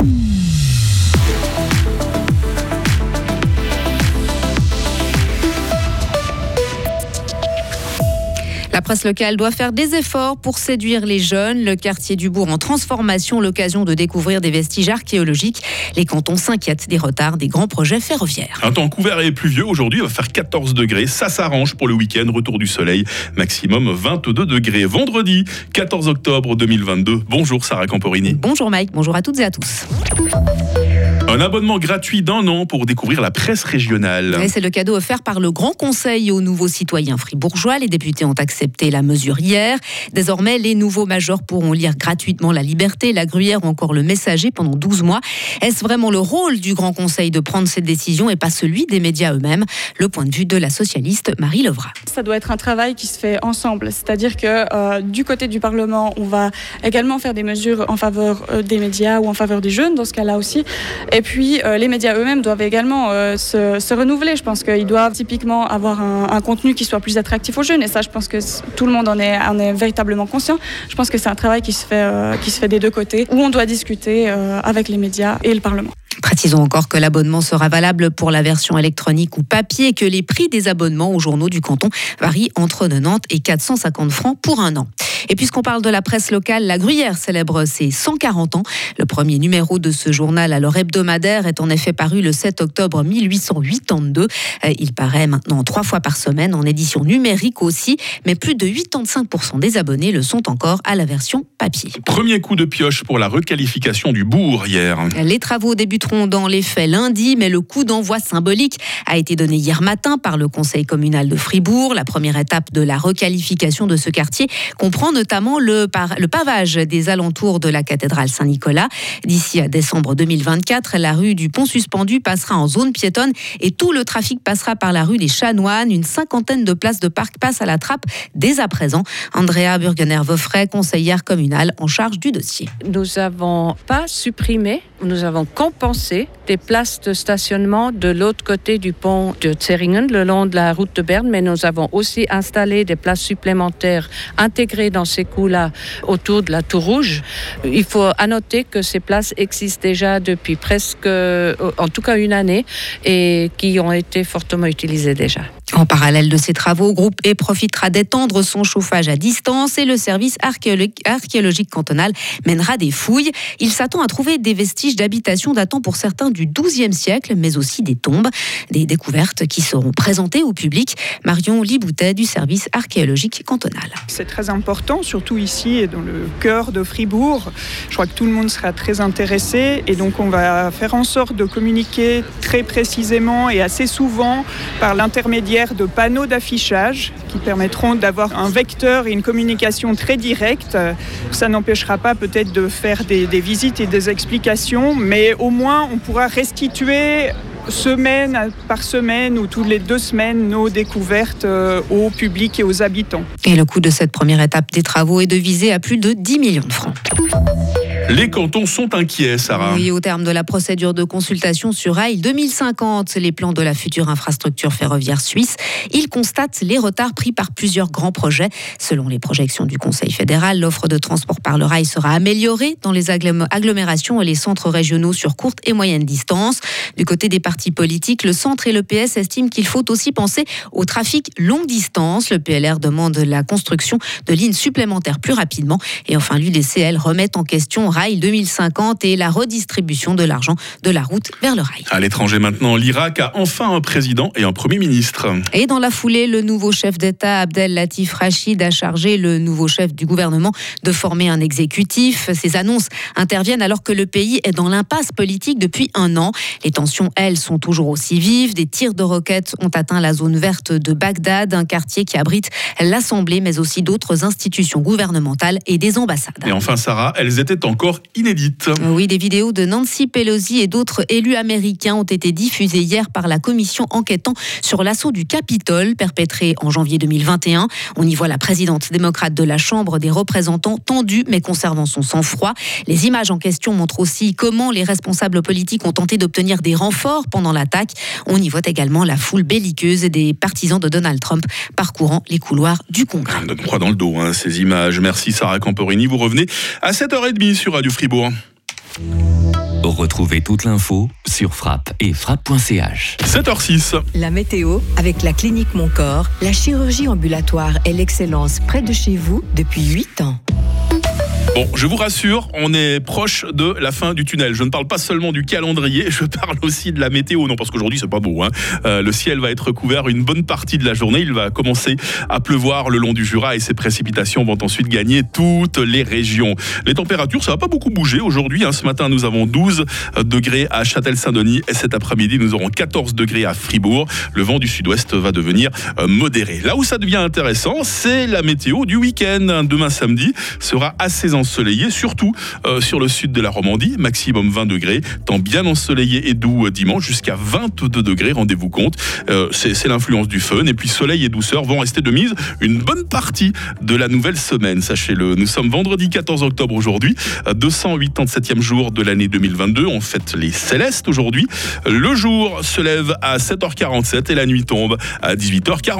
La presse locale doit faire des efforts pour séduire les jeunes. Le quartier du bourg en transformation, l'occasion de découvrir des vestiges archéologiques. Les cantons s'inquiètent des retards des grands projets ferroviaires. Un temps couvert et pluvieux aujourd'hui, il va faire 14 degrés. Ça s'arrange pour le week-end, retour du soleil, maximum 22 degrés. Vendredi 14 octobre 2022. Bonjour Sarah Camporini. Bonjour Mike, bonjour à toutes et à tous. Un abonnement gratuit d'un an pour découvrir la presse régionale. C'est le cadeau offert par le Grand Conseil aux nouveaux citoyens fribourgeois. Les députés ont accepté la mesure hier. Désormais, les nouveaux majors pourront lire gratuitement La Liberté, La Gruyère ou encore Le Messager pendant 12 mois. Est-ce vraiment le rôle du Grand Conseil de prendre cette décision et pas celui des médias eux-mêmes? Le point de vue de la socialiste Marie Levra. Ça doit être un travail qui se fait ensemble. C'est-à-dire que euh, du côté du Parlement, on va également faire des mesures en faveur euh, des médias ou en faveur des jeunes, dans ce cas-là aussi. Et puis, euh, les médias eux-mêmes doivent également euh, se, renouveler. Je pense qu'ils doivent typiquement avoir un, contenu qui soit plus attractif aux jeunes. Et ça, je pense que tout le monde en est, en est véritablement conscient. Je pense que c'est un travail qui se, fait, euh, qui se fait des deux côtés, où on doit discuter avec les médias et le Parlement. Précisons encore que l'abonnement sera valable pour la version électronique ou papier et que les prix des abonnements aux journaux du canton varient entre 90 et 450 francs pour un an. Et puisqu'on parle de la presse locale, la Gruyère célèbre ses 140 ans. Le premier numéro de ce journal, alors hebdomadaire, est en effet paru le 7 octobre 1882. Euh, il paraît maintenant trois fois par semaine en édition numérique aussi, mais plus de 85% des abonnés le sont encore à la version papier. Premier coup de pioche pour la requalification du bourg hier. Les travaux débuteront dans les faits lundi, mais le coup d'envoi symbolique a été donné hier matin par le conseil communal de Fribourg. La première étape de la requalification de ce quartier comprend notamment le, le pavage des alentours de la cathédrale Saint-Nicolas. D'ici à décembre 2024, la rue du Pont Suspendu passera en zone piétonne et tout le trafic passera par la rue des Chanoines. Une cinquantaine de places de parc passent à la trappe dès à présent. Andrea Burgener-Voffray, conseillère communale en charge du dossier. Nous n'avons pas supprimé, nous avons compensé des places de stationnement de l'autre côté du pont de Zeringen, le long de la route de Berne, mais nous avons aussi installé des places supplémentaires intégrées dans dans ces coups-là autour de la Tour Rouge. Il faut annoter que ces places existent déjà depuis presque, euh, en tout cas une année, et qui ont été fortement utilisées déjà. En parallèle de ces travaux, Groupe E profitera d'étendre son chauffage à distance et le service archéologique cantonal mènera des fouilles. Il s'attend à trouver des vestiges d'habitation datant pour certains du XIIe siècle, mais aussi des tombes, des découvertes qui seront présentées au public. Marion Liboutet du service archéologique cantonal. C'est très important, surtout ici dans le cœur de Fribourg. Je crois que tout le monde sera très intéressé et donc on va faire en sorte de communiquer très précisément et assez souvent par l'intermédiaire de panneaux d'affichage qui permettront d'avoir un vecteur et une communication très directe. Ça n'empêchera pas peut-être de faire des, visites et des explications, mais au moins on pourra restituer semaine par semaine ou toutes les deux semaines nos découvertes euh, au public et aux habitants. Et le coût de cette première étape des travaux est de viser à plus de 10 millions de francs. Les cantons sont inquiets, Sarah. Oui, au terme de la procédure de consultation sur Rail 2050, les plans de la future infrastructure ferroviaire suisse, ils constatent les retards pris par plusieurs grands projets. Selon les projections du Conseil fédéral, l'offre de transport par le rail sera améliorée dans les agglomérations et les centres régionaux sur courte et moyenne distance. Du côté des partis politiques, le centre et le PS estiment qu'il faut aussi penser au trafic longue distance. Le PLR demande la construction de lignes supplémentaires plus rapidement. Et enfin, l'UDCL remet en question Rail 2050 et la redistribution de l'argent de la route vers le rail. À l'étranger maintenant, l'Irak a enfin un président et un premier ministre. Et dans la foulée, le nouveau chef d'État, Abdel Latif Rachid, a chargé le nouveau chef du gouvernement de former un exécutif. Ces annonces interviennent alors que le pays est dans l'impasse politique depuis un an. Les tensions, elles, sont toujours aussi vives. Des tirs de roquettes ont atteint la zone verte de Bagdad, un quartier qui abrite l'Assemblée, mais aussi d'autres institutions gouvernementales et des ambassades. Et enfin, Sarah, elles étaient encore inédite. Oui, des vidéos de Nancy Pelosi et d'autres élus américains ont été diffusées hier par la commission enquêtant sur l'assaut du Capitole perpétré en janvier 2021. On y voit la présidente démocrate de la Chambre des représentants tendue mais conservant son sang-froid. Les images en question montrent aussi comment les responsables politiques ont tenté d'obtenir des renforts pendant l'attaque. On y voit également la foule belliqueuse des partisans de Donald Trump parcourant les couloirs du Congrès. On donne croix dans le dos, hein, ces images. Merci Sarah Camporini. Vous revenez à 7h30 sur Radio Fribourg. Retrouvez toute l'info sur frappe et frappe.ch. 7h06. La météo avec la clinique Mon Corps, la chirurgie ambulatoire et l'excellence près de chez vous depuis 8 ans. Bon, je vous rassure, on est proche de la fin du tunnel. Je ne parle pas seulement du calendrier, je parle aussi de la météo. Non, parce qu'aujourd'hui, c'est pas beau. Hein. Euh, le ciel va être couvert une bonne partie de la journée. Il va commencer à pleuvoir le long du Jura et ces précipitations vont ensuite gagner toutes les régions. Les températures, ça va pas beaucoup bouger aujourd'hui. Hein. Ce matin, nous avons 12 degrés à Châtel-Saint-Denis et cet après-midi, nous aurons 14 degrés à Fribourg. Le vent du sud-ouest va devenir euh, modéré. Là où ça devient intéressant, c'est la météo du week-end. Demain samedi sera assez ensoleillé, surtout euh, sur le sud de la Romandie, maximum 20 degrés, temps bien ensoleillé et doux euh, dimanche, jusqu'à 22 degrés, rendez-vous compte. Euh, c'est l'influence du fun, et puis soleil et douceur vont rester de mise une bonne partie de la nouvelle semaine, sachez-le. Nous sommes vendredi 14 octobre aujourd'hui, 287e jour de l'année 2022, on fête les célestes aujourd'hui. Le jour se lève à 7h47 et la nuit tombe à 18h40.